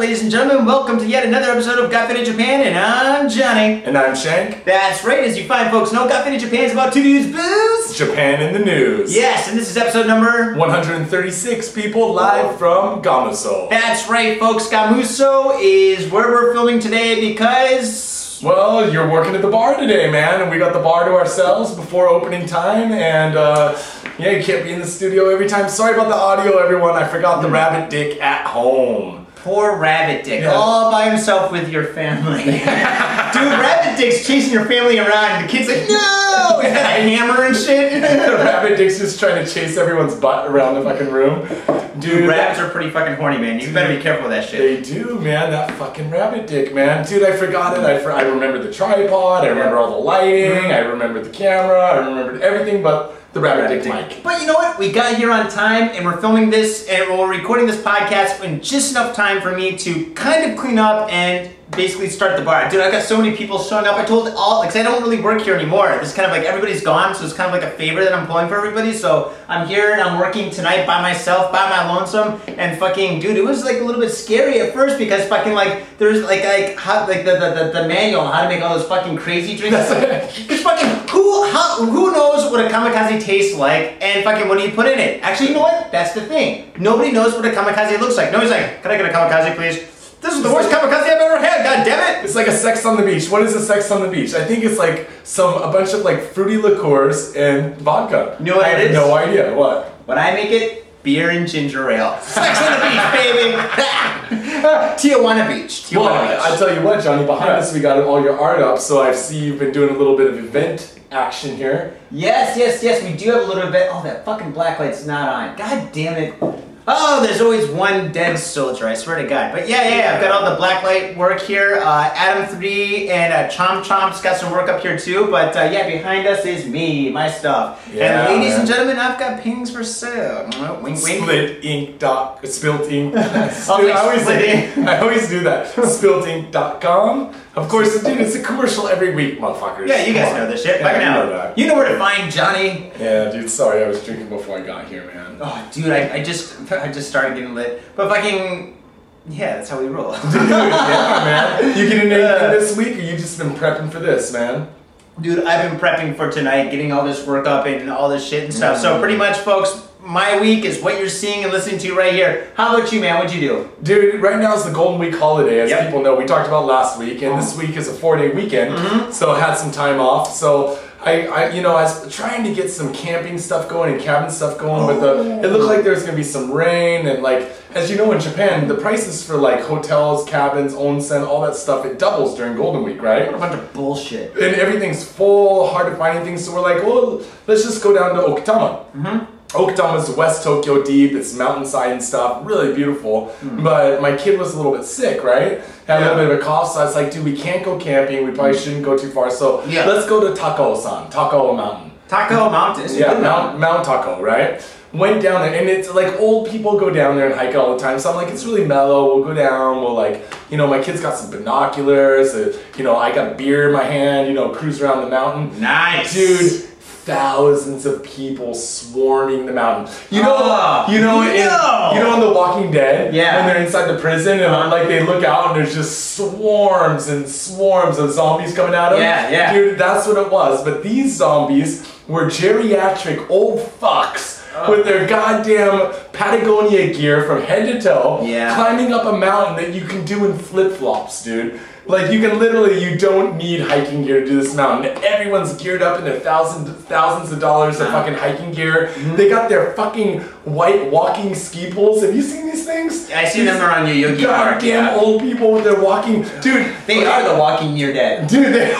Yo, what's up, ladies and gentlemen? Welcome to yet another episode of Got Faded Japan, and I'm Johnny. And I'm Shank. That's right, as you find folks know, Got Faded Japan is about two dudes booze. Japan in the news. Yes, and this is episode number. 136 people live from Gamuso. That's right, folks. Gamuso is where we're filming today because. Well, you're working at the bar today, man, and we got the bar to ourselves before opening time, and uh, yeah, you can't be in the studio every time. Sorry about the audio, everyone. I forgot the Mm. rabbit dick at home. Poor Rabbit Dick, Yeah. all by himself with your family. Dude, Rabbit Dick's chasing your family around, and the kid's like, no! He's got a hammer and shit. the rabbit dick's just trying to chase everyone's butt around the fucking room. Dude, Rabbits are pretty fucking horny, man. You better be careful with that shit. They do, man. That fucking rabbit dick, man. Dude, I forgot it. I, for, I remember the tripod. I remember all the lighting. Mm-hmm. I remember the camera. I remembered everything but the rabbit, dick mic. But you know what? We got here on time and we're filming this and we're recording this podcast in just enough time for me to kind of clean up and basically start the bar. Dude, I got so many people showing up. I told all, like, I don't really work here anymore. It's kind of like everybody's gone, so it's kind of like a favor that I'm pulling for everybody. So I'm here and I'm working tonight by myself, by my lonesome, and fucking, dude, it was like a little bit scary at first because fucking like there's like like how, like the, the, the, the manual on how to make all those fucking crazy drinks. There's fucking who how, who knows what a kamikaze tastes like and fucking what do you put in it? Actually, you know what? That's the thing. Nobody knows what a kamikaze looks like. Nobody's like, can I get a kamikaze, please? This is the worst kamikaze I've ever had. God damn it! It's like a sex on the beach. What is a sex on the beach? I think it's like some a bunch of like fruity liqueurs and vodka. You know what I it have is? no idea. What? When I make it, beer and ginger ale. Sex on the beach, baby. Tijuana Beach. Tijuana Well, Beach. I tell you what, Johnny. Behind us, we got all your art up. So I see you've been doing a little bit of event action here. Yes, yes, yes, we do have a little bit. Oh, that fucking black light's not on. God damn it. Oh, there's always one dead soldier, I swear to God. But yeah, yeah, I've got all the black light work here. Uh, Adam 3 and uh, Chomp Chomp's got some work up here too. But uh, yeah, behind us is me, my stuff. Yeah, and ladies man. and gentlemen, I've got pings for sale. Mwah, Wink, wink. Split ink dot spilt ink. like I always say, I always do that. Spiltink.com. Of course, dude, it's a commercial every week, motherfuckers. Yeah, you guys know this shit. Yeah, you now. You know where to find Johnny. Yeah, dude. Sorry, I was drinking before I got here, man. Oh, dude, I, I just I just started getting lit. But fucking yeah, that's how we roll. Dude, yeah, man. You getting anything Uh. this week, or you just been prepping for this, man? Dude, I've been prepping for tonight, getting all this work up and all this shit and stuff. So pretty much, folks, my week is what you're seeing and listening to right here. How about you, man? What'd you do? Dude, right now is the Golden Week holiday, as Yep. people know. We talked about last week, and this week is a four-day weekend, Mm-hmm. so I had some time off. So I, I, you know, I was trying to get some camping stuff going and cabin stuff going, but the it looked like there was gonna be some rain and like, as you know, in Japan, the prices for like hotels, cabins, onsen, all that stuff, it doubles during Golden Week, right? What a bunch of bullshit. and everything's full, hard to find anything. So we're like, well, let's just go down to Okutama. Mm-hmm. Okutama's West Tokyo deep. It's mountainside and stuff, really beautiful. But my kid was a little bit sick, right? Had a little bit of a cough, so I was like, dude, we can't go camping. We probably shouldn't go too far. So Yeah. let's go to Takao-san, Takao Mountain. Taco Mountain. Yeah, Mount, Mount Taco, right? Went down there, and it's like old people go down there and hike all the time. So I'm like, it's really mellow. We'll go down. We'll like, you know, my kid's got some binoculars. Uh, you know, I got beer in my hand. You know, cruise around the mountain. Nice. Dude, thousands of people swarming the mountain. You know, Oh, you know, in, no. you know, in The Walking Dead, Yeah. when they're inside the prison and Uh-huh. like they look out and there's just swarms and swarms of zombies coming at them. Yeah, yeah. Dude, that's what it was. But these zombies were geriatric old fucks. Oh. With their goddamn Patagonia gear from head to toe, Yeah. climbing up a mountain that you can do in flip flops, dude. Like you can literally, you don't need hiking gear to do this mountain. Everyone's geared up in their thousands, thousands of dollars of Uh-huh. fucking hiking gear. Mm-hmm. They got their fucking white walking ski poles. Have you seen these things? I see them around your Yogi Park. Goddamn yeah. old people with their walking, dude. They are the walking near dead. Dude, they,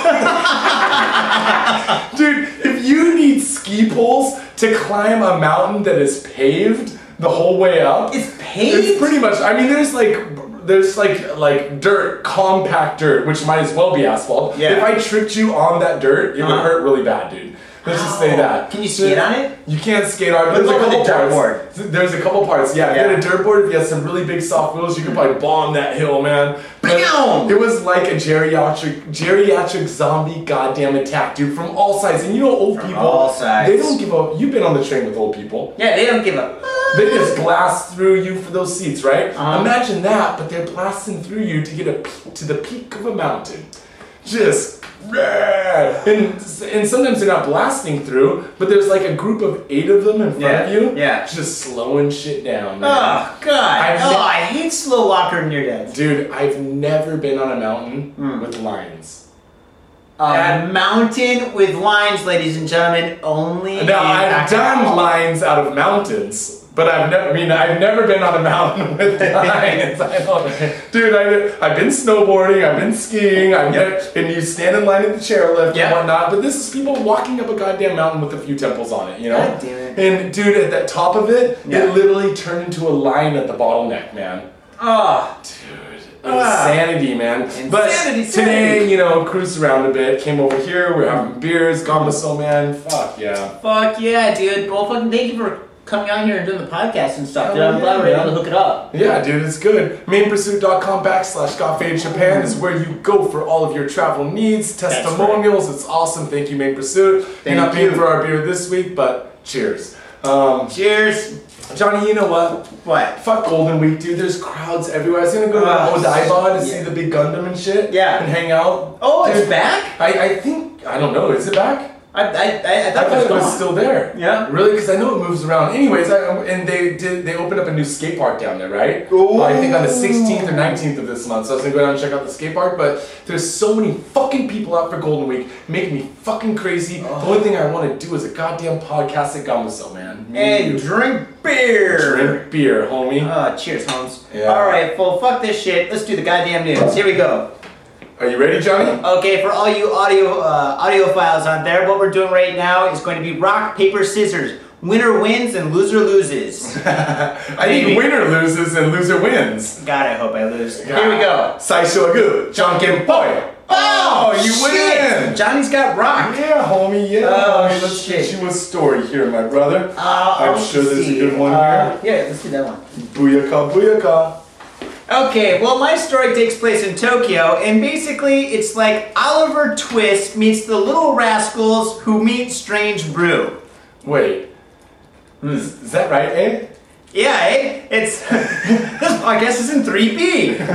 dude, if you need ski poles to climb a mountain that is paved the whole way up, It's paved? It's pretty much. I mean, there's like. There's like like dirt, compact dirt, which might as well be asphalt. Yeah. If I tripped you on that dirt, it would Uh-huh. hurt really bad, dude. Let's just say that. Can you skate on it? You can't skate on it. There's a couple with a dirt parts. There's a couple parts. Yeah, if you Yeah. had a dirt board, if you had some really big soft wheels, you could probably bomb that hill, man. But Bam! It was like a geriatric geriatric zombie goddamn attack, dude, from all sides. And you know old From people all sides. They don't give up. You've been on the train with old people. Yeah, they don't give up. They just blast through you for those seats, right? Uh-huh. Imagine that, but they're blasting through you to get a peak, to the peak of a mountain. Just rah. and and sometimes they're not blasting through, but there's like a group of eight of them in front Yeah, of you, yeah. just slowing shit down. Man. Oh God! I've oh, ne- I hate slow walker near death. Dude, I've never been on a mountain Hmm. with lions. A mountain with lines, ladies and gentlemen, only. Now in I've done lines out of mountains, but I've never. I mean, I've never been on a mountain with lions. I don't, dude. I, I've been snowboarding. I've been skiing. I've Yep. been, and you stand in line at the chairlift Yep. and whatnot. But this is people walking up a goddamn mountain with a few temples on it. You know. God damn it. And dude, at the top of it, Yeah. it literally turned into a line at the bottleneck, man. Oh, Dude, Ah. insanity, man. but Insanity, today, you know, cruised around a bit, came over here, we're having beers, Gamuso, man. Fuck yeah. fuck yeah, dude! Well, fucking thank you for coming out here and doing the podcast and stuff, dude. I'm glad yeah, we were able to hook it up. Yeah, dude, it's good. Mainpursuit.com backslash Got Faded Japan is where you go for all of your travel needs, right. testimonials. It's awesome. Thank you, Main Pursuit. Thank You're not paying you. for our beer this week, but cheers. Um, Cheers. Johnny, you know what? What? Fuck Golden Week, dude. There's crowds everywhere. I was gonna go to Ah, Odaiba to yeah. see the big Gundam and shit. Yeah. And hang out. Oh, it's back. I, I think I don't know. Is it back? I I, I, I I thought thought it it was still there. Yeah. Really? Because I know it moves around. Anyways, I, and they did. They opened up a new skate park down there, right? Ooh. I think on the 16th or 19th of this month. So I was gonna go down and check out the skate park. But there's so many fucking people out for Golden Week, making me fucking crazy. The only thing I want to do is a goddamn podcast at Gamuso, man. Me And you. drink beer. drink beer, homie. Uh, cheers, Holmes. Yeah. All right, well, fuck this shit. Let's do the goddamn news. Here we go. Are you ready, Johnny? Okay, for all you audio uh, audio files out there, what we're doing right now is going to be rock paper scissors. Winner wins and loser loses. I Maybe. think winner loses and loser wins. God, I hope I lose. Here we go. Saisho good. Junkin Poi. Oh, you shit. win. Johnny's got rock. Yeah, homie. Yeah. Oh, homie. Let's shit. get you a story here, my brother. Uh, I'm let's sure there's a good one Uh, Yeah, let's do that one. Booyaka, booyaka. Okay, well, my story takes place in Tokyo, and basically, it's like Oliver Twist meets the Little Rascals who meet Strange Brew. Wait. Is, is that right, eh? Yeah, eh? It's this podcast is in 3B.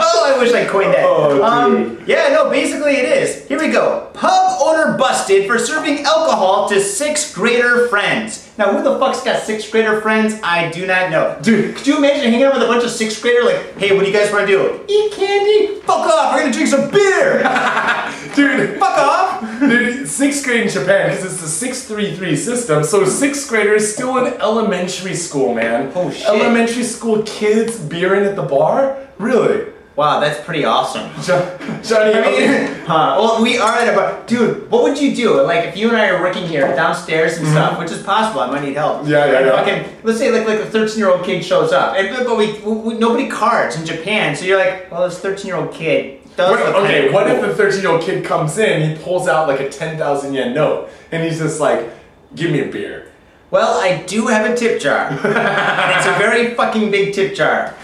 oh, I wish I coined that. Oh, Um, yeah, no, basically it is. Here we go. Pub owner busted for serving alcohol to sixth grader friends. Now, who the fuck's got sixth grader friends? I do not know. Dude. could you imagine hanging out with a bunch of sixth grader like, hey, what do you guys want to do? Eat candy? Fuck off! We're gonna drink some beer. Dude, Fuck off! Dude, sixth grade in Japan, because it's the 633 system, so sixth graders still in elementary school, man. Oh, shit. Elementary school kids beering at the bar? Really? Wow, that's pretty awesome. So, Johnny, I mean, huh, well, we are at a bar. Dude, what would you do? Like, if you and I are working here downstairs and stuff, which is possible, I might need help. Mm-hmm. Yeah, yeah, yeah. Fucking, let's say, like, like a 13 year old kid shows up, and but we, we nobody cards in Japan, so you're like, well, this 13 year old kid does What- okay, kinda what cool. if the 13 year old kid comes in, he pulls out like a 10,000 yen note, and he's just like, give me a beer. Well, I do have a tip jar, and it's a very fucking big tip jar.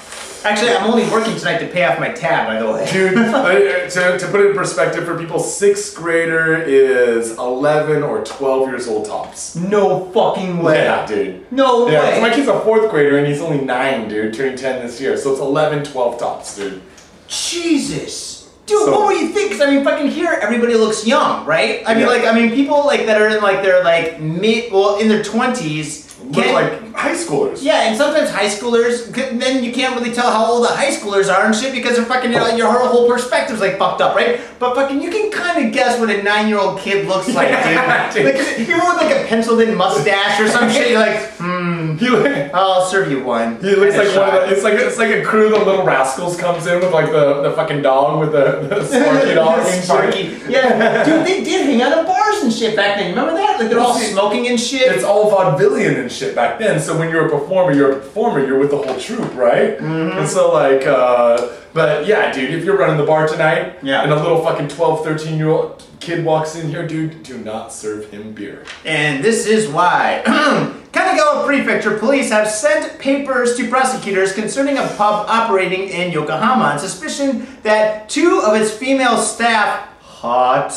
Actually, I'm only working tonight to pay off my tab, by the way. Dude, uh, to, to put it in perspective for people, sixth grader is 11 or 12 years old tops. No fucking way. Yeah, dude. No Yeah, way. 'cause my kid's a fourth grader and he's only nine, dude, turning 10 this year. So it's 11, 12 tops, dude. Jesus. Dude, So- what would you think? Because I mean, fucking here, everybody looks young, right? I mean, Yeah. like, I mean, people like that are in like their like mid, well, in their twenties. Look like high schoolers. yeah, and sometimes high schoolers. Then you can't really tell how old the high schoolers are and shit because they're fucking you know, your whole perspective's like fucked up, right? But fucking, you can kind of guess what a nine-year-old kid looks like, Yeah, dude. dude. Like, even with like a penciled-in mustache or some shit, you're like, hmm, He, I'll serve you one. he looks like one of the, it's like it's like a crew of the little rascals comes in with like the, the fucking dog with the, the sparky dog shit. Sparky. Yeah, dude, they did hang out at bars and shit back then. Remember that? Like they're all smoking and shit. It's all vaudevillian and shit back then. So when you're a performer, you're a performer. You're with the whole troupe, right? Mm-hmm. And so like, uh, but yeah, dude, if you're running the bar tonight, Yeah. and a little fucking 12, 13 year old kid walks in here, dude, do not serve him beer. And this is why. Kanagawa Prefecture police have sent papers to prosecutors concerning a pub operating in Yokohama on suspicion that two of its female staff, hot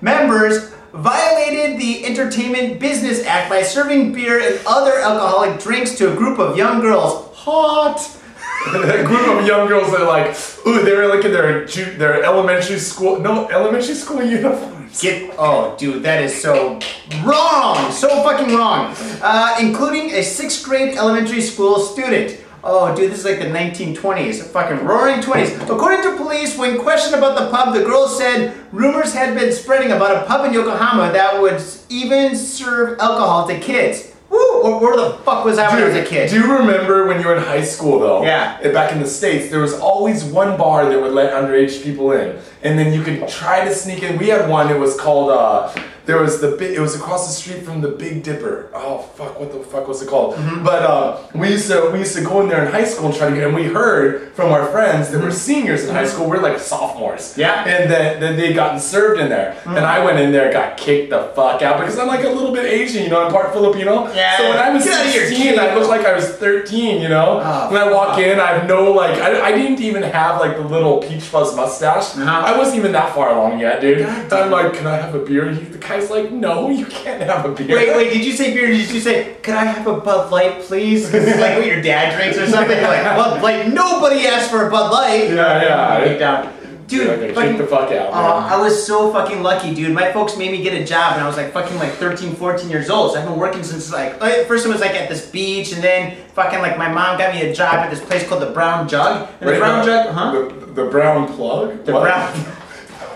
members, violated the Entertainment Business Act by serving beer and other alcoholic drinks to a group of young girls. Hot. a group of young girls that are like, ooh, they were like in their ju- their elementary school, no elementary school uniforms. Get oh, dude, that is so wrong, so fucking wrong. Uh, including a sixth grade elementary school student. Oh, dude, this is like the 1920s, fucking roaring 20s. According to police, when questioned about the pub, the girl said rumors had been spreading about a pub in Yokohama that would even serve alcohol to kids. Woo! Where, where the fuck was I when I was a kid? Do you remember when you were in high school though? Yeah. uh, Back in the States, there was always one bar that would let underage people in. And then you could try to sneak in. We had one, it was called, uh, there was the big, it was across the street from the Big Dipper. Oh fuck, what the fuck was it called? Mm-hmm. But uh, we used to we used to go in there in high school and try to get, and we heard from our friends that were seniors in high school, we're like sophomores. Mm-hmm. Yeah. Mm-hmm. And that, that they'd gotten served in there. And I went in there, got kicked the fuck out because I'm like a little bit Asian, you know, I'm part Filipino. Yeah. So when I was Get out of here, 16. I looked like I was 13, you know? Oh, when I walk in, I have no, like, I, I didn't even have, like, the little peach fuzz mustache. Uh-huh. I wasn't even that far along yet, dude. I'm like, can I have a beer? And he, the guy's like, no, you can't have a beer. Wait, wait, did you say beer? Did you say, can I have a Bud Light, please? 'Cause it's like what your dad drinks or something. You're like, Bud Light, nobody asked for a Bud Light. Yeah, yeah. Down. Dude, I fucking- the fuck out, Uh. I was so fucking lucky, dude. My folks made me get a job when I was like fucking like 13, 14 years old. So I've been working since like, first it was like at this beach, and then fucking like my mom got me a job at this place called the Brown Jug. And the Brown Jug, huh? The, the brown plug? The What? Brown.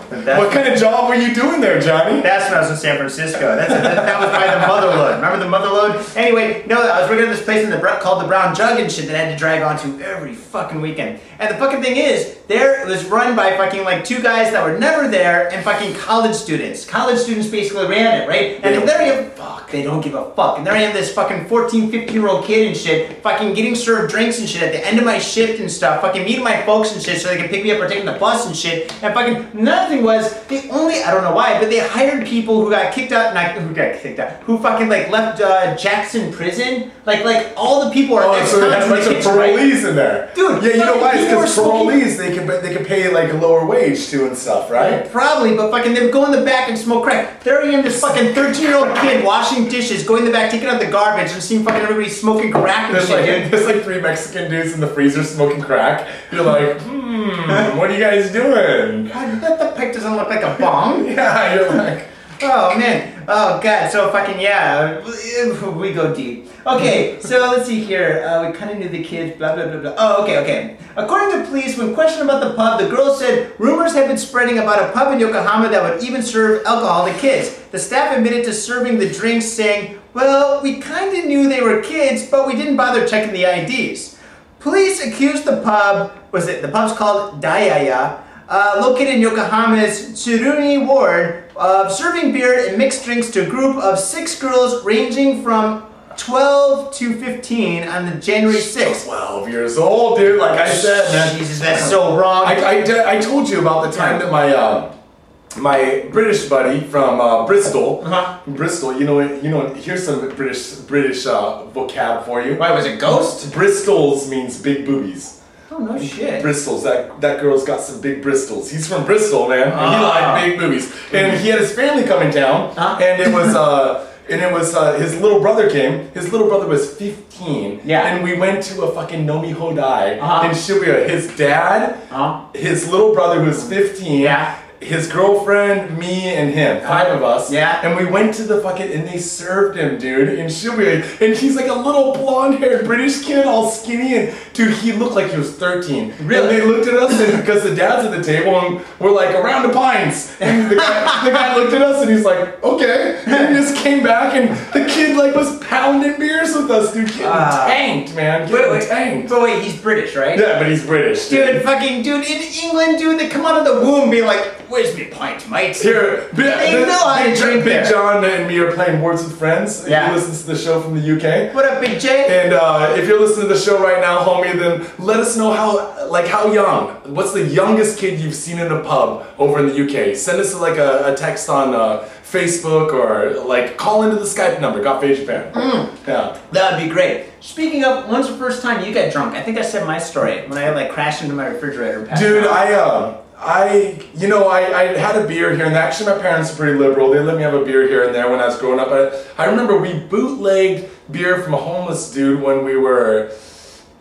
That's, What kind of job were you doing there, Johnny? that's when I was in San Francisco. That's that, that was by the Motherload. Remember the Motherload? Anyway, no, I was working at this place in the called the Brown Jug and shit that I had to drag onto every fucking weekend. And the fucking thing is, there it was run by fucking like two guys that were never there and fucking college students. College students basically ran it, right? They And there I am, fuck, they don't give a fuck. And there I am, this fucking 14, 15 year old kid and shit, fucking getting served drinks and shit at the end of my shift and stuff, fucking meeting my folks and shit so they can pick me up or taking the bus and shit. And fucking another thing was, they only, I don't know why, but they hired people who got kicked out, and not who got kicked out, who fucking like left uh, Jackson prison. Like, like all the people are Oh, so they had a ex-cons bunch of kitchen, right? parolees in there. Dude, Yeah, you know why? It's because parolees, they can, they can pay, like, a lower wage, too, and stuff, right? Probably, but fucking they would go in the back and smoke crack. There I am, this fucking 13 year old kid washing dishes, going in the back, taking out the garbage, and seeing fucking everybody smoking crack and There's shit, like, there's like three Mexican dudes in the freezer smoking crack. You're like, hmm, what are you guys doing? God, that the pipe doesn't look like a bomb. Yeah, you're like, Oh man. Oh god. So fucking yeah. We go deep. Okay. So let's see here. Uh, we kind of knew the kids. Blah blah blah blah. Oh okay okay. According to police, when questioned about the pub, the girl said rumors had been spreading about a pub in Yokohama that would even serve alcohol to kids. The staff admitted to serving the drinks, saying, "Well, we kind of knew they were kids, but we didn't bother checking the IDs." Police accused the pub, was it, the pub's called Dayaya, uh, located in Yokohama's Tsurumi ward, of serving beer and mixed drinks to a group of six girls ranging from 12 to 15 on the January 6th. 12 years old, dude. Like I said, man. Jesus, that's so wrong. I, I, I told you about the time that my uh, my British buddy from uh, Bristol, Uh-huh. Bristol, you know, you know, here's some British British uh, vocab for you. Why, was it Ghost? Bristol's means big boobies. Oh, no shit. Bristol's that that girl's got some big Bristols. He's from Bristol, man. And he Ah. liked big boobies. And he had his family coming down, Huh? and it was uh. And it was uh, his little brother came. His little brother was 15. Yeah. And we went to a fucking Nomi Hodai Uh-huh. in Shibuya. His dad, uh-huh. his little brother who was 15, Yeah. His girlfriend, me, and him, five of us. Yeah. And we went to the fucking, and they served him, dude, in Shibuya. And he's like a little blonde haired British kid, all skinny, and dude, he looked like he was 13. Really? And they looked at us, and because the dad's at the table, and we're like, a round of pints. And the guy, the guy looked at us, and he's like, okay. And he just came back, and the kid, like, was pounding beers with us, dude. Getting Ah. tanked, man. Getting Wait, wait, tanked. but wait, he's British, right? Yeah, but he's British. Dude, Dude, fucking dude, in England, dude, they come out of the womb being like, where's me pint, mate? Here, Big, They know how to Big, drink Big there. John and me are playing Words with Friends. Yeah. He listens to the show from the UK. What up, Big J? And uh, if you're listening to the show right now, homie, then let us know how, like, how young. What's the youngest kid you've seen in a pub over in the UK? Send us like a, a text on uh, Facebook or like call into the Skype number. Got Phase Japan. Mm. Yeah. That would be great. Speaking of, when's the first time you got drunk? I think I said my story when I like crashed into my refrigerator. Dude, out. I uh, I, you know, I, I had a beer here, and actually my parents are pretty liberal. They let me have a beer here and there when I was growing up. I, I remember we bootlegged beer from a homeless dude when we were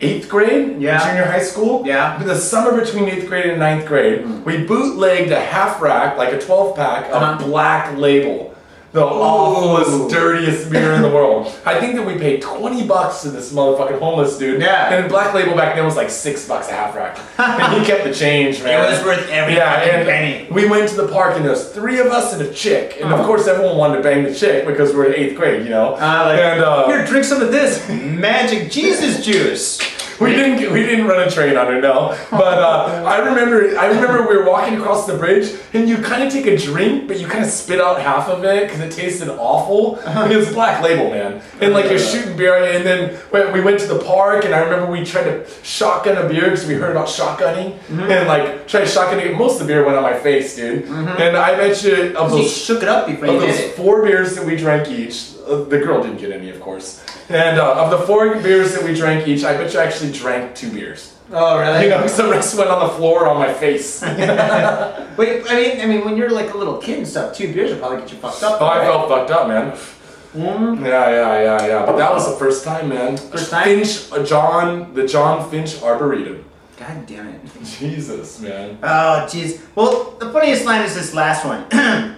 eighth grade, Yeah. junior high school. Yeah. The summer between eighth grade and ninth grade, we bootlegged a half rack, like a 12 pack of Uh-huh. Black Label. The awfulest, dirtiest beer in the world. I think that we paid 20 bucks to this motherfucking homeless dude. Yeah. And Black Label back then was like six bucks a half rack. and he kept the change, man. It was worth every Yeah, and penny. we went to the park and there was three of us and a chick, and of Oh. course everyone wanted to bang the chick because we're in eighth grade, you know. Uh, like, and uh, here, drink some of this magic Jesus juice. We didn't we didn't run a train on her, no. But uh, I remember I remember we were walking across the bridge, and you kind of take a drink, but you kind of spit out half of it because it tasted awful. And it was Black Label, man. And like you're shooting beer, and then when we went to the park, and I remember we tried to shotgun a beer because we heard about shotgunning, and like tried to shotgun it. Most of the beer went on my face, dude. And I bet you of those shook it up before of those four beers that we drank each, uh, the girl didn't get any, of course. And uh, of the four beers that we drank each, I bet you actually drank two beers. Oh, really? You know, 'cause the rest went on the floor on my face. Wait, I mean, I mean, when you're like a little kid and stuff, two beers will probably get you fucked up. Oh, I right? felt fucked up, man. Mm. Yeah, yeah, yeah, yeah. But that was the first time, man. First time? Finch, uh, John, the John Finch Arboretum. God damn it. Jesus, man. Oh, jeez. Well, the funniest line is this last one.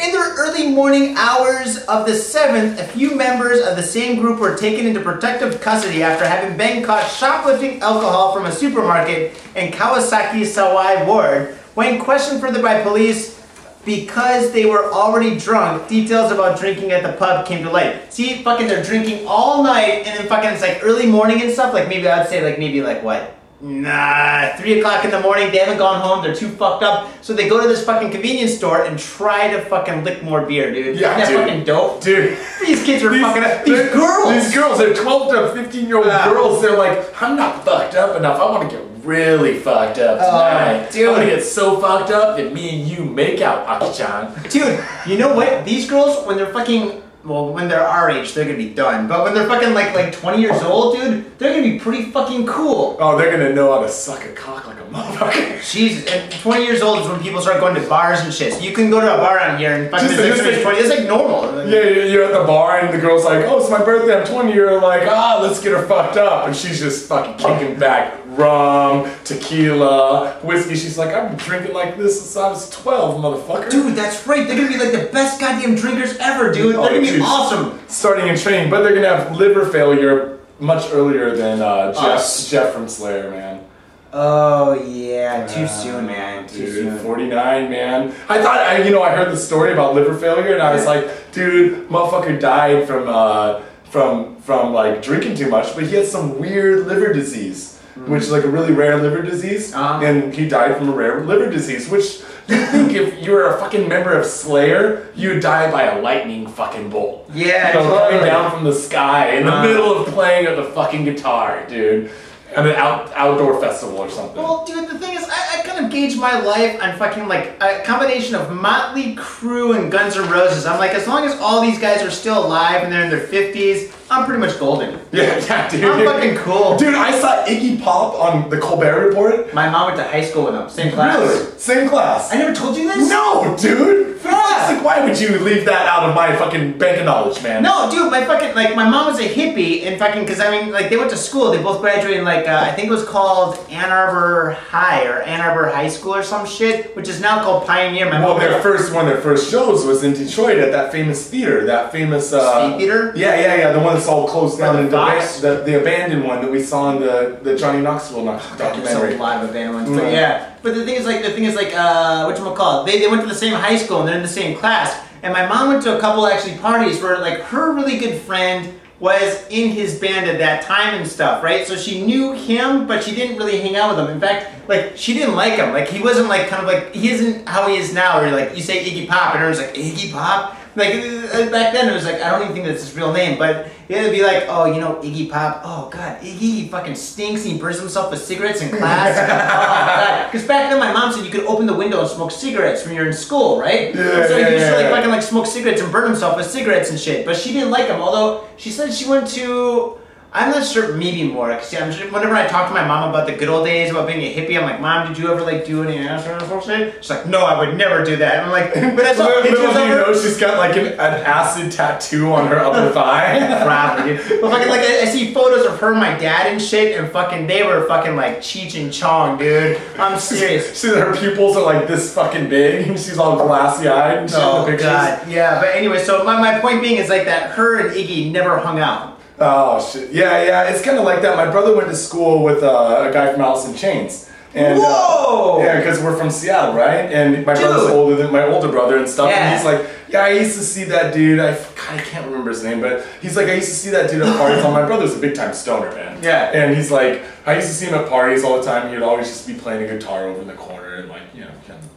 In the early morning hours of the 7th, a few members of the same group were taken into protective custody after having been caught shoplifting alcohol from a supermarket in Kawasaki Saiwai Ward. When questioned further by police, because they were already drunk, details about drinking at the pub came to light. See, fucking they're drinking all night, and then fucking it's like early morning and stuff. Like maybe I'd say like maybe like what? Nah, three o'clock in the morning. They haven't gone home. They're too fucked up. So they go to this fucking convenience store and try to fucking lick more beer, dude. Yeah, Isn't that dude. fucking dope? Dude. These kids are fucking up. These girls. These girls, they're 12 to 15 year old Yeah. girls. They're like, I'm not fucked up enough. I want to get really fucked up Oh, tonight. dude. I want to get so fucked up that me and you make out, Aki-chan. Dude, you know what? These girls, when they're fucking, well, when they're our age, they're gonna be done. But when they're fucking like like 20 years old, dude, they're gonna be pretty fucking cool. Oh, they're gonna know how to suck a cock like a motherfucker. Jesus, and 20 years old is when people start going to bars and shit. So you can go to a bar out here and fucking Just- it's like just 20. It's like normal. Yeah, you- you're at the bar and the girl's like, "Oh, it's my birthday. I'm 20." You're like, "Ah, let's get her fucked up," and she's just fucking kicking back rum, tequila, whiskey. She's like, "I've been drinking like this since I was 12, motherfucker." Dude, that's right. They're gonna be like the best goddamn drinkers ever, dude. Oh, They're gonna be dude. awesome. starting in training, but they're gonna have liver failure much earlier than uh, Jeff. Jeff from Slayer, man. Oh yeah, too soon, man. Too Dude, soon. 49, man. I thought, I, you know, I heard the story about liver failure, and I was like, dude, motherfucker died from, uh, from, from like drinking too much, but he had some weird liver disease, which is like a really rare liver disease, Uh-huh. and he died from a rare liver disease, which you think if you were a fucking member of Slayer, you would die by a lightning fucking bolt. Yeah, you know, coming down from the sky in the Uh. middle of playing of the fucking guitar, dude. At an out, outdoor festival or something. Well, dude, the thing is, I, I kind of gauge my life on fucking like a combination of Motley Crue and Guns N' Roses. I'm like, as long as all these guys are still alive and they're in their 50s, I'm pretty much golden. Yeah, yeah, dude. I'm fucking cool. Dude, I saw Iggy Pop on the Colbert Report. My mom went to high school with him, same class. Really? Same class. I never told you this? no, dude. Yeah. fuck's why would you leave that out of my fucking bank of knowledge, man? No, dude, my fucking like my mom was a hippie and fucking because I mean like they went to school. They both graduated like uh, I think it was called Ann Arbor High or Ann Arbor High School or some shit, which is now called Pioneer. My Well, mom their first one of their first shows was in Detroit at that famous theater, that famous uh, State Theater? Yeah, yeah, yeah, the one all closed down, the and the, the, the abandoned one that we saw in the, the Johnny Knoxville doc- Some documentary. live event ones. Mm. But yeah. But the thing is like the thing is like uh what you call it? They they went to the same high school and they're in the same class. And my mom went to a couple actually parties where like her really good friend was in his band at that time and stuff, right? So she knew him, but she didn't really hang out with him. In fact, like she didn't like him. Like he wasn't like kind of like he isn't how he is now. Where like you say Iggy Pop and everyone's like Iggy Pop. Like uh, back then it was like I don't even think that's his real name, but it'd be like oh you know Iggy Pop. Oh god, Iggy he fucking stinks. and He burns himself with cigarettes in class. oh Because back then my mom said you could open the window and smoke cigarettes when you're in school, right? Yeah, so yeah, he used to like yeah. fucking like smoke cigarettes and burn himself with cigarettes and shit. But she didn't like him. Although she said she went to I'm not sure, maybe more. Cause yeah, I'm sure, whenever I talk to my mom about the good old days about being a hippie, I'm like, Mom, did you ever like do any acid or something? She's like, No, I would never do that. And I'm like, But saw Little, pictures of you know she's got like an, an acid tattoo on her upper thigh. Probably, dude. But fucking like I, I see photos of her and my dad and shit, and fucking they were fucking like Cheech and Chong, dude. I'm serious. She, her pupils are like this fucking big, and she's all glassy eyed and shit in the Oh pictures. god, yeah. But anyway, so my, my point being is like that. Her and Iggy never hung out. Oh shit! Yeah, yeah. It's kind of like that. My brother went to school with uh, a guy from Alice in Chains. And, uh, yeah, because we're from Seattle, right? And my brother's older than my older brother and stuff. Yeah. And he's like, yeah, I used to see that dude. I, God, I can't remember his name, but he's like, I used to see that dude at parties. All my brother's a big time stoner, man. Yeah. And he's like, I used to see him at parties all the time. He'd always just be playing a guitar over in the corner and like, you know,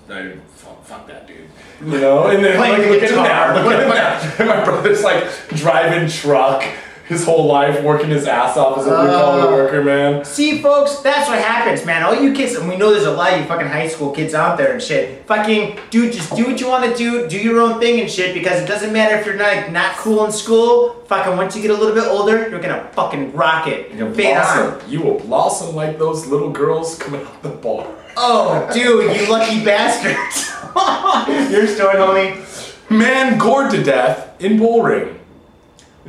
I, fuck, fuck that dude. You know, and then like, look at him guitar. now. Look at him now. And my brother's like driving truck his whole life, working his ass off as a blue collar Uh. worker, man. See, folks, that's what happens, man. All you kids, and we know there's a lot of you fucking high school kids out there and shit. Fucking, dude, just do what you want to do, do your own thing and shit, because it doesn't matter if you're not like, not cool in school. Fucking, once you get a little bit older, you're gonna fucking rock it. On. blossom. You will blossom like those little girls coming out the bar. Oh, dude, you lucky bastards. your story, homie. Man gored to death in bull ring.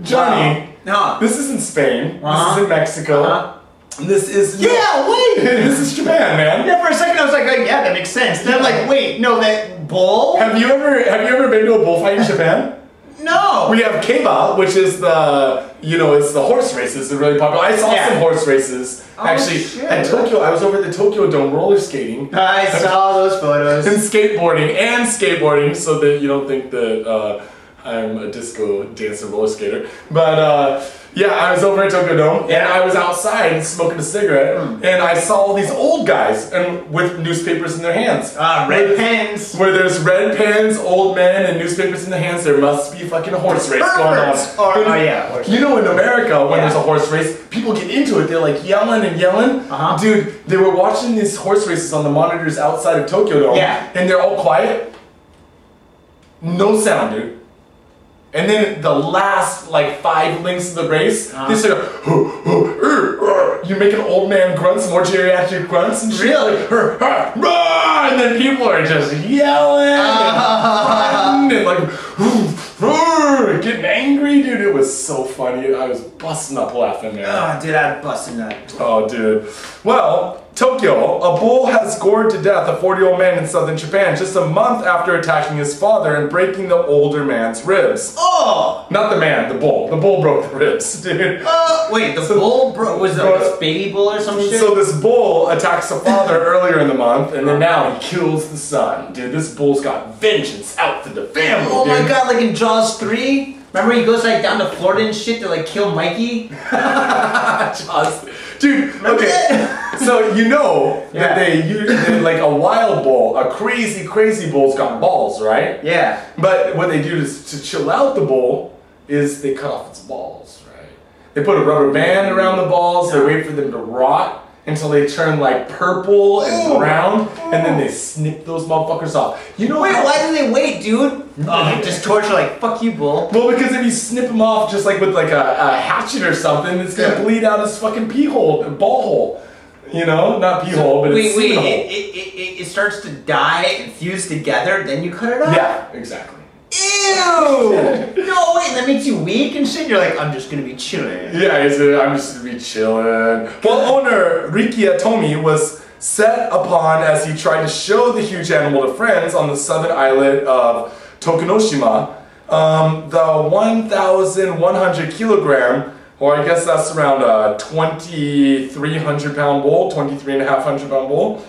Johnny, No. this is in Spain. Uh-huh. This is in Mexico. Uh-huh. This is Yeah, wait. this is Japan, man. Yeah, for a second I was like, oh, yeah, that makes sense. Then I'm like, wait, no, that bull? Have you ever have you ever been to a bullfight in Japan? No. We have Keiba, which is the you know it's the horse races. They're really popular. I saw Yeah. some horse races Oh, actually shit. at Tokyo. I was over at the Tokyo Dome roller skating. I saw those photos. and skateboarding and skateboarding so that you don't think that uh, I'm a disco dancer roller skater. But uh, yeah, I was over at Tokyo Dome and I was outside smoking a cigarette and I saw all these old guys and with newspapers in their hands. Ah, red Where- pens. Where there's red pens, old men, and newspapers in the hands, there must be fucking a horse race going on. Or, oh, yeah. horse You know, in America, when Yeah. there's a horse race, people get into it. They're like yelling and yelling. Uh-huh. Dude, they were watching these horse races on the monitors outside of Tokyo Dome. Yeah. And they're all quiet. No sound, dude. And then the last like five links of the race, Uh-huh. they start go, uh, uh, you make an old man grunt, some more geriatric grunts and shit. Really? Like, "Hur, hur, rah," and then people are just yelling and, uh-huh. and like "Hur," uh, getting angry, dude. It was so funny. I was busting up laughing, man. Oh, dude, I'd bust a nut. Oh, dude. Well, Tokyo, a bull has gored to death a 40 year old man in southern Japan just a month after attacking his father and breaking the older man's ribs. Oh! Not the man, the bull. The bull broke the ribs, dude. Uh, wait, the bull bro- was it like a baby bull or some shit? So this bull attacks the father earlier in the month, and then now he kills the son. Dude, this bull's got vengeance out for the family. oh my god, like in Jaws 3? Remember he goes like down to Florida and shit to like kill Mikey? Jaws. Dude, okay. So you know Yeah. that they use like a wild bull, a crazy, crazy bull's got balls, right? Yeah. But what they do is to chill out the bull is they cut off its balls, right? They put a rubber band around the balls, they wait for them to rot until they turn like purple and Ooh. brown, and then they snip those motherfuckers off. You know Wait, how- why do they wait, dude? Oh, just torture like, fuck you, bull. Well, because if you snip him off just like with like a, a hatchet or something, it's gonna Yeah. bleed out his fucking pee hole, ball hole. You know, not pee hole, but Wait, it's wait, semen it, hole. it, it, it, it starts to die and fuse together, then you cut it off? Yeah, exactly. Ew! no, wait, that makes you weak and shit? You're like, I'm just gonna be chilling. Yeah, it's a, I'm just gonna be chilling. Well, owner Riki Atomi was set upon as he tried to show the huge animal to friends on the southern islet of Tokunoshima. Um, the 1,100 kilogram, or I guess that's around a 2,300 pound bull, 2,350 pound bull.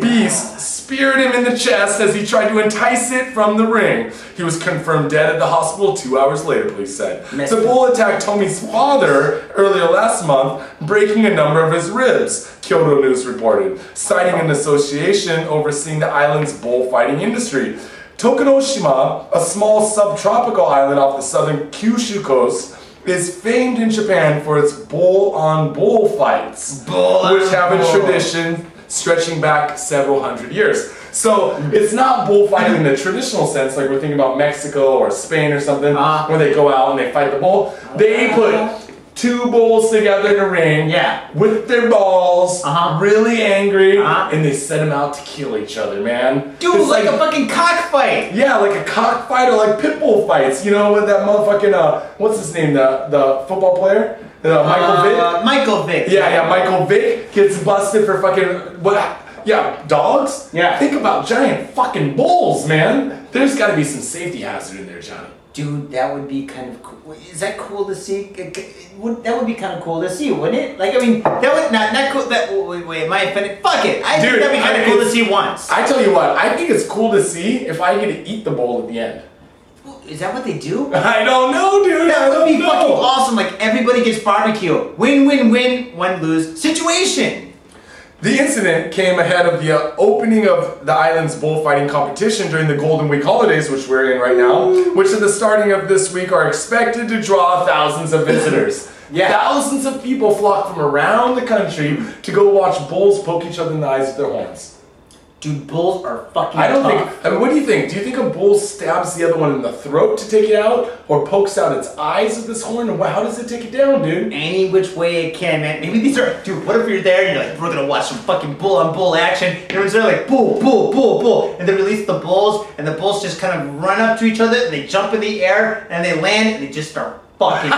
Beast speared him in the chest as he tried to entice it from the ring. He was confirmed dead at the hospital two hours later, police said. Messed The bull attacked Tommy's father earlier last month, breaking a number of his ribs, Kyodo News reported, citing an association overseeing the island's bullfighting industry. Tokunoshima, a small subtropical island off the southern Kyushu coast, is famed in Japan for its bull-on-bull fights, Bull which have a tradition stretching back several hundred years. So it's not bullfighting in the traditional sense, like we're thinking about Mexico or Spain or something, Uh. where they go out and they fight the bull. They put two bulls together in a ring. Yeah. With their balls, Uh-huh. really angry, Uh-huh. and they set them out to kill each other, man. Dude, It's like, a fucking cockfight. yeah, like a cockfight or like pit bull fights. You know, with that motherfucking uh, what's his name? The the football player, uh, Michael Vick. Uh, Michael Vick. Yeah, yeah, Michael Vick gets busted for fucking what? Yeah, dogs. Yeah. Think about giant fucking bulls, man. There's got to be some safety hazard in there, Johnny. Dude, that would be kind of cool. Is that cool to see? Would- That would be kind of cool to see, wouldn't it? Like, I mean, that would not not cool. That wait, wait, am I offended? Fuck it. I think that'd be kind I- of cool to see once. I tell you what, I think it's cool to see if I get to eat the bowl at the end. Is that what they do? I don't know, dude. That I would be know. fucking awesome. Like everybody gets barbecue. Win, win, win. One lose situation. The incident came ahead of the uh, opening of the island's bullfighting competition during the Golden Week holidays, which we're in right now, which at the starting of this week are expected to draw thousands of visitors. Yeah. Thousands of people flock from around the country to go watch bulls poke each other in the eyes with their horns. Dude, bulls are fucking. I don't tough. think. I mean, what do you think? Do you think a bull stabs the other one in the throat to take it out, or pokes out its eyes with this horn? How does it take it down, dude? any which way it can, man. Maybe these are, dude. What if you're there and you're like, we're gonna watch some fucking bull on bull action. And everyone's there like, bull, bull, bull, bull, and they release the bulls, and the bulls just kind of run up to each other, and they jump in the air, and they land, and they just start fucking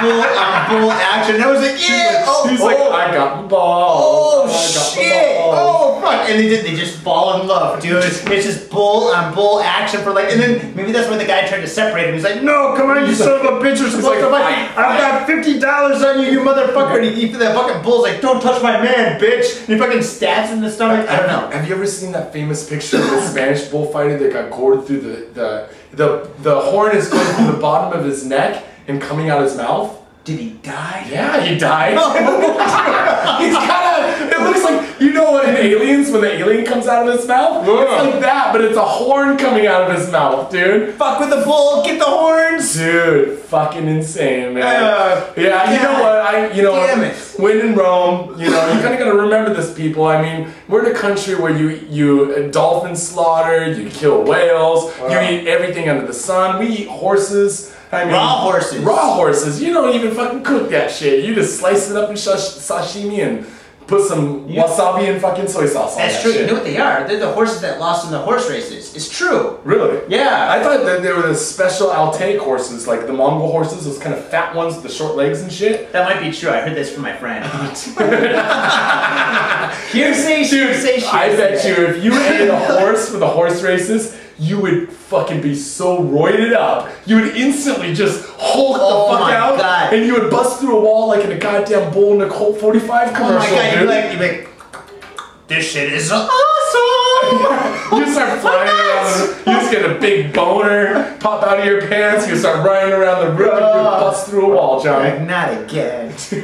bull on bull action. I was like, yeah, oh, He's oh, like, I got the ball. Oh I got oh, the shit! ball." Oh fuck! And they did. They just fall in love, dude. It's just bull on bull action for like, and then maybe that's when the guy tried to separate him. He's like, "No, come on, you son of a bitch! We're supposed like, to fight. "Fight, I've got fifty dollars on you, you motherfucker!" And he, he, that fucking bull's like, "Don't touch my man, bitch!" And he fucking stabs him in the stomach. I don't know. Have you ever seen that famous picture of the Spanish bullfighter that got gored through the the the, the horn is going through the bottom of his neck and coming out of his mouth? Did he die? Yeah, he died. He's kind of. It looks like you know what in Aliens when the alien comes out of his mouth. It's like that, but it's a horn coming out of his mouth, dude. Fuck with the bull. Get the horns. Dude, fucking insane, man. Uh, yeah, you know what? I, you know, damn it. when in Rome, you know, you kind of got to remember this, people. I mean, we're in a country where you you uh, dolphin slaughter, you kill whales, you eat everything under the sun. We eat horses. I mean, Raw horses. Raw horses. You don't even fucking cook that shit. You just slice it up in sashimi and put some Yeah. wasabi and fucking soy sauce on That's that true. shit. You know what they are? They're the horses that lost in the horse races. It's true. Really? Yeah. I thought that there were the special Altaic horses, like the Mongol horses, those kind of fat ones with the short legs and shit. That might be true. I heard this from my friend. hearsay, hearsay, I bet you if you ate a horse for the horse races, you would fucking be so roided up. You would instantly just hulk Oh the fuck out, God. and you would bust through a wall like in a goddamn Bull in a Colt 45 Oh commercial, my god, you'd dude. be like, you'd like, this shit is awesome! you start flying around. The, you just get a big boner pop out of your pants. You start running around the room. and You bust through a wall, Johnny. Like, not again. You're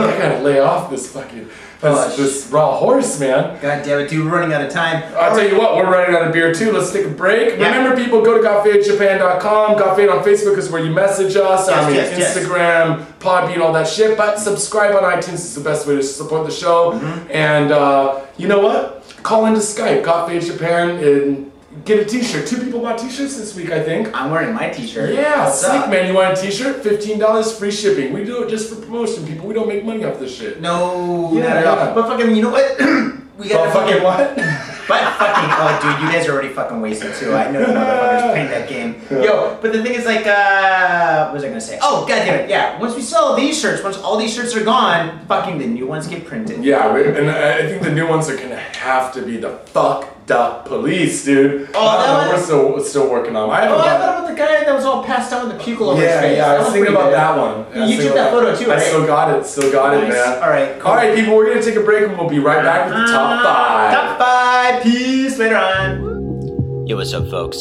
like, I gotta lay off this fucking Oh, this, this raw horse, man. God damn it, dude, we're running out of time. I'll tell you what, we're running out of beer too. Let's take a break. Yeah. Remember, people, go to GotFadeJapan.com. Gotfade on Facebook is where you message us. I Yes, mean, yes, yes. Instagram, Podbean, all that shit. But subscribe on iTunes is the best way to support the show. Mm-hmm. And uh, you know what? Call into Skype, Gotfade Japan, and get a T-shirt. Two people bought T-shirts this week, I think. I'm wearing my t-shirt. Yeah, What's sick up? man. You want a T-shirt? Fifteen dollars, free shipping. We do it just for promotion, people. We don't make money off this shit. No, Yeah, not at all. yeah. But fucking, you know what? we Well, got fucking what? But fucking, oh dude, you guys are already fucking wasted too. I know you motherfuckers playing that game. Yo, but the thing is like, uh, what was I gonna say? Oh, god damn it, yeah. Once we sell these shirts, once all these shirts are gone, fucking the new ones get printed. Yeah, and I think the new ones are gonna have to be the fucked up police, dude. Oh, I that don't one- we're still still working on. it. I Oh, haven't I thought about the guy that was all passed out with the pukle over his yeah, face. yeah. I was was thinking about good. that one. Yeah, You thinking took that photo too, I right? still got it. Still got it, man. All right, cool. All right, people. We're gonna take a break and we'll be right back with the top ah, five. Top five. Peace. Later on. Yo, what's up, folks?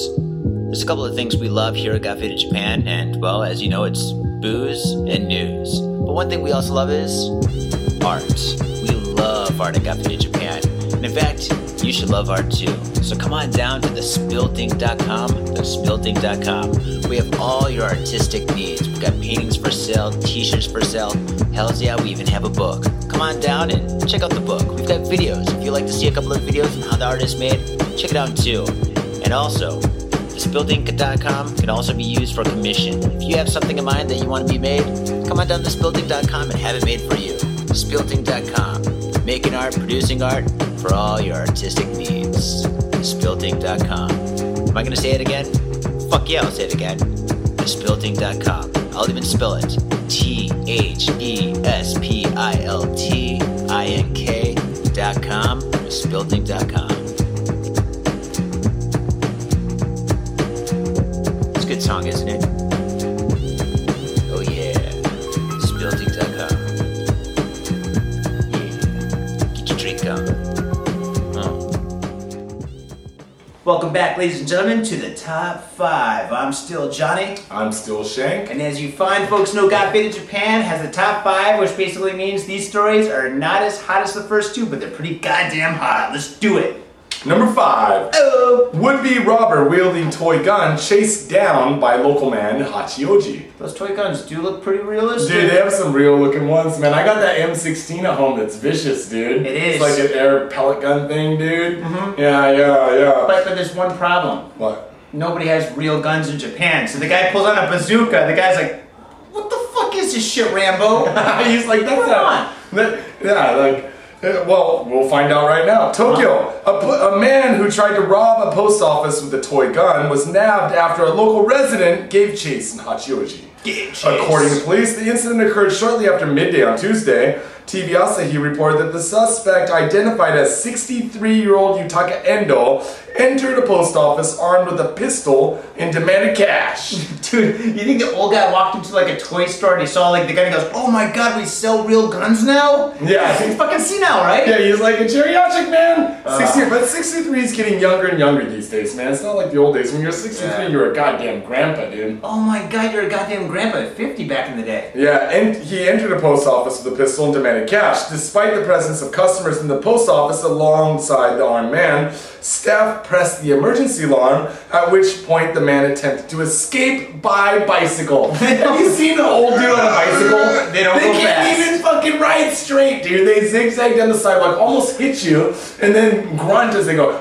There's a couple of things we love here at Got Faded Japan, and well, as you know, it's booze and news. But one thing we also love is art. We love art at Got Faded Japan. And in fact, you should love art too. So come on down to thespiltink.com, thespiltink.com. We have all your artistic needs. We've got paintings for sale, t-shirts for sale. Hells yeah, we even have a book. Come on down and check out the book. We've got videos. If you'd like to see a couple of videos on how the art is made, check it out too. And also, thespiltink.com can also be used for commission. If you have something in mind that you want to be made, come on down to thespiltink.com and have it made for you. thespiltink.com, making art, producing art for all your artistic needs. thespiltink.com. Am I going to say it again? Fuck yeah, I'll say it again. thespiltink.com. I'll even spell it T H E S P I L T I N K.com. thespiltink.com. It's a good song, isn't it? Welcome back, ladies and gentlemen, to the top five. I'm still Johnny. I'm still Shank. And as you find, folks know Got Faded Japan has the top five, which basically means these stories are not as hot as the first two, but they're pretty goddamn hot. Let's do it. Number five. Oh, Would-be robber wielding toy gun chased down by local man Hachioji. those toy guns do look pretty realistic. Dude, they have some real looking ones, man. I got that M16 at home that's vicious, dude. It is. It's like an air pellet gun thing, dude. Mm-hmm. Yeah, yeah, yeah. But, but there's one problem. what? Nobody has real guns in Japan. So the guy pulls out a bazooka. The guy's like, "What the fuck is this shit, Rambo?" He's like, that's Come not. That, yeah, like, well, we'll find out right now. Tokyo, a, a man who tried to rob a post office with a toy gun was nabbed after a local resident gave chase in Hachioji. Gave chase. According to police, the incident occurred shortly after midday on Tuesday. TV Asahi reported that the suspect, identified as 63-year-old Yutaka Endo, entered a post office armed with a pistol and demanded cash. Dude, you think the old guy walked into like a toy store and he saw like the guy and he goes, "Oh my god, we sell real guns now." Yeah. he's fucking senile, right? Yeah, he's like a geriatric man. Uh. 60, but 63 is getting younger and younger these days, man. It's not like the old days. When you're 63, Yeah. you're a goddamn grandpa, dude. Oh my god, you're a goddamn grandpa at 50 back in the day. Yeah, and he entered a post office with a pistol and demanded cash. Despite the presence of customers in the post office alongside the armed man, staff pressed the emergency alarm, at which point the man attempted to escape by bicycle. Have you seen an old dude on a bicycle? They don't They go can't fast. even fucking ride straight, dude. They zigzag down the sidewalk, almost hit you, and then grunt as they go,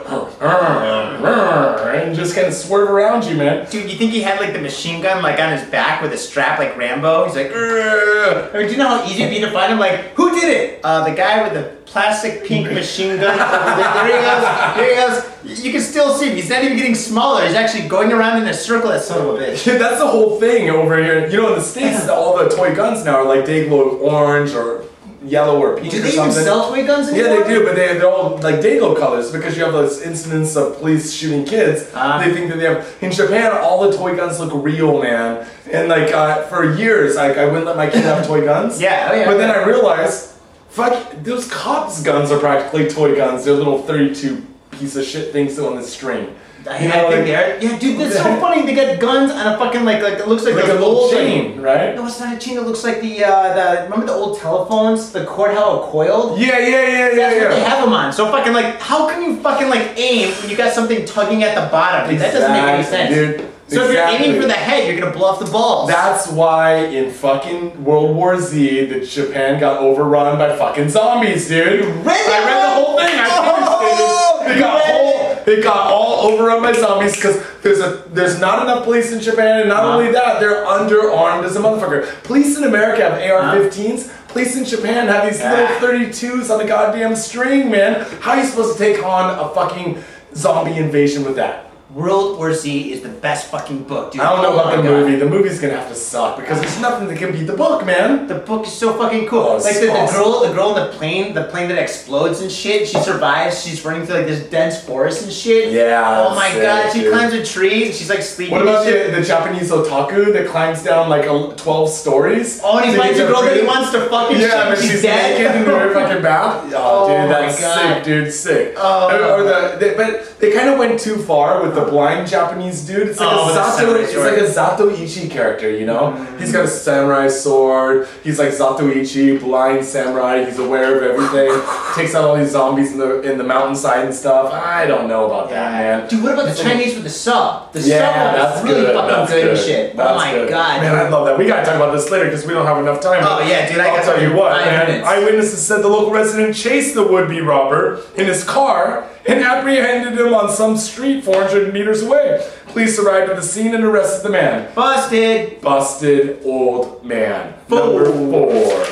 and just kind of swerve around you, man. Dude, you think he had like the machine gun like on his back with a strap like Rambo? He's like, "Urgh." I mean, do you know how easy it'd be to find him? Like, who did it? Uh, the guy with the plastic pink machine gun. there, he goes. There he goes. You can still see him. He's not even getting smaller. He's actually going around in a circle. That son of a bitch. That's the whole thing over here. You know, in the states, all the toy guns now are like they glow orange or yellow or pink Do they even sell toy guns yeah, they do, but they, they're all like Day-Glo colors because you have those incidents of police shooting kids. Ah. they think that they have. In Japan, all the toy guns look real, man. And like uh, for years, like I wouldn't let my kid have toy guns. Yeah, oh yeah. But then I realized, fuck, those cops' guns are practically toy guns. They're little 32 piece of shit things on the string. I, You know, think like- they. Yeah, dude, that's so funny. They got guns on a fucking like like it looks like, Like a old chain, right? No, it's not a chain. It looks like the uh, the remember the old telephones, the cord how it coiled. Yeah, yeah, yeah, yeah, That's yeah. what they have them on. So fucking like, how can you fucking like aim when you got something tugging at the bottom? Dude, that doesn't make any sense. Dude. So if you're aiming for the head, you're gonna blow off the balls. That's why in fucking World War Z, that Japan got overrun by fucking zombies, dude. read I read the whole thing. I Oh, it. It got whole. It got all overrun by zombies because there's a there's not enough police in Japan, and not Uh-huh. only that, they're underarmed as a motherfucker. Police in America have AR-15s. Police in Japan have these Uh-huh. Yeah. little 32s on a goddamn string, man. How are you supposed to take on a fucking zombie invasion with that? World War Z is the best fucking book, dude. I don't know Oh about the God. movie. The movie's gonna have to suck because there's nothing that can beat the book, man. The book is so fucking cool. Oh, like the, the girl, the girl in the plane, the plane that explodes and shit. She survives. She's running through like this dense forest and shit. Yeah, Oh my sick, god, she dude. climbs a tree. and She's like sleeping. What about the, the Japanese otaku that climbs down like a, 12 stories? Oh, and he finds a girl that he wants to fucking Yeah, but She's, she's dead. naked in her fucking bath. Oh, Oh dude, my that's God. sick, dude, sick. Oh. Or, or the, they, but they kind of went too far with the blind Japanese dude. It's like Oh, a Zato, it's like a Zatoichi character, you know? Mm. He's got a samurai sword. He's like Zatoichi, blind samurai. He's aware of everything. Takes out all these zombies in the in the mountainside and stuff. I don't know about that, man. Dude, what about the It's like- Chinese with the sub? The Yeah, sub really good. fucking that's good, good. shit. That's oh my good. god. man, I love that. We gotta talk about this later because we don't have enough time. Oh, yeah, dude, I I'll tell you what, man. minutes. Eyewitnesses said the local resident chased the would-be robber in his car and apprehended him on some street 400 meters away. Police arrived at the scene and arrested the man. Busted. Busted old man. Four. Number four.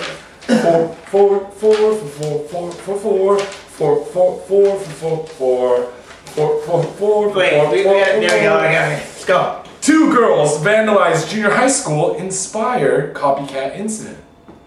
Four, four, four, four, four, four, four, four, four, four, four, four, four, four, four, Wait, four, we, we, four, there we go. Okay, let's go. Two girls vandalized junior high school. Inspire copycat incident.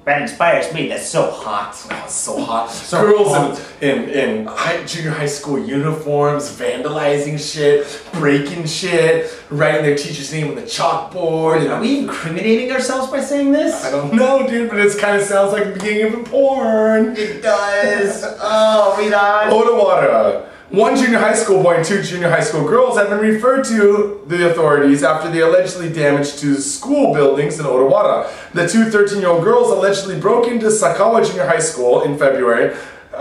That inspires me. That's so hot. Oh, it's so hot. So Girls hot. in in, in high, junior high school uniforms, vandalizing shit, breaking shit, writing their teacher's name on the chalkboard. And Are we incriminating ourselves by saying this? I don't know, dude, but it kind of sounds like the beginning of a porn. It does. oh, we done. Odawara. One junior high school boy and two junior high school girls have been referred to the authorities after they allegedly damaged two school buildings in Odawara. The two 13 year old girls allegedly broke into Sakawa Junior High School in February.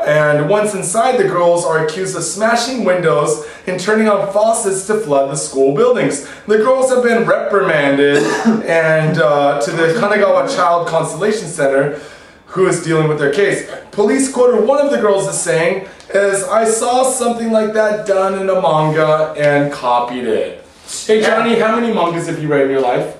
And once inside, the girls are accused of smashing windows and turning on faucets to flood the school buildings. The girls have been reprimanded and uh, to the Kanagawa Child Consultation Center, who is dealing with their case. Police quoted one of the girls as saying, as I saw something like that done in a manga and copied it. Hey Johnny, how many mangas have you read in your life?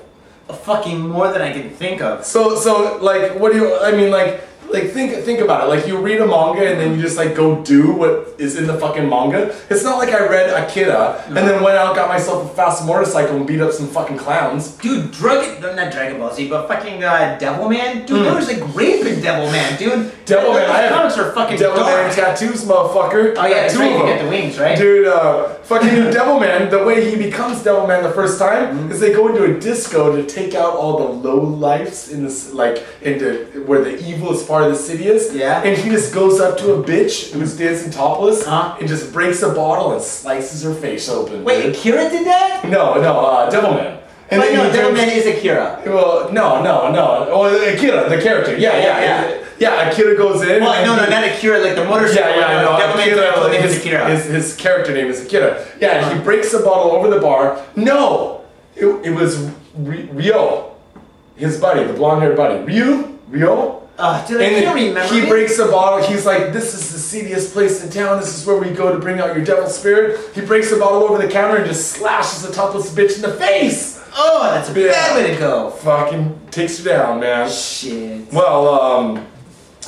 Fucking more than I can think of. So so like what do you I mean like like think think about it. Like you read a manga and then you just like go do what is in the fucking manga. It's not like I read Akira and then went out got myself a fast motorcycle and beat up some fucking clowns. Dude, drug not Dragon Ball Z, but fucking uh, Devilman. Dude, there was like rape in Devilman, dude. Devilman, Those I have comics are fucking Devilman tattoos, motherfucker. Oh yeah, that's Two right. You get the wings, right? Dude, uh, fucking Devilman, the way he becomes Devilman the first time Mm-hmm. is they go into a disco to take out all the low lifes in this, like, into where the evilest part of the city is. Yeah. And he just goes up to a bitch who's dancing topless Uh-huh. and just breaks a bottle and slices her face open. Wait, dude. Akira did that? No, no, uh, Devilman. And But no, turns- Devilman is Akira. Well, no, no, no. Oh, Akira, the character. Yeah, yeah, Yeah, yeah. Yeah, Akira goes in. Well, no, no, not Akira, like the motorcycle. yeah, yeah, know. Devilman's Akira, name is his, Akira. His, his character name is Akira. Yeah, and he breaks the bottle over the bar. No, it, it was Ryo, his buddy, the blonde-haired buddy. Ryu, Ryo. Uh, dude, I And can't remember. he it. breaks the bottle. He's like, "This is the seediest place in town. This is where we go to bring out your devil spirit." He breaks the bottle over the counter and just slashes the topless bitch in the face. Oh, that's a Yeah. bad way to go. Fucking takes her down, man. Shit. Well, um,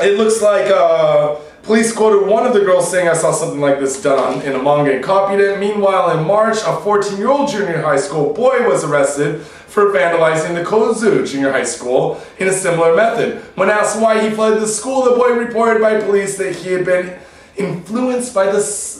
it looks like uh, police quoted one of the girls saying, I saw something like this done on, in a manga and copied it. Meanwhile, in March, a 14 year old junior high school boy was arrested for vandalizing the Kozu Junior High School in a similar method. When asked why he fled the school, the boy reported by police that he had been influenced by the,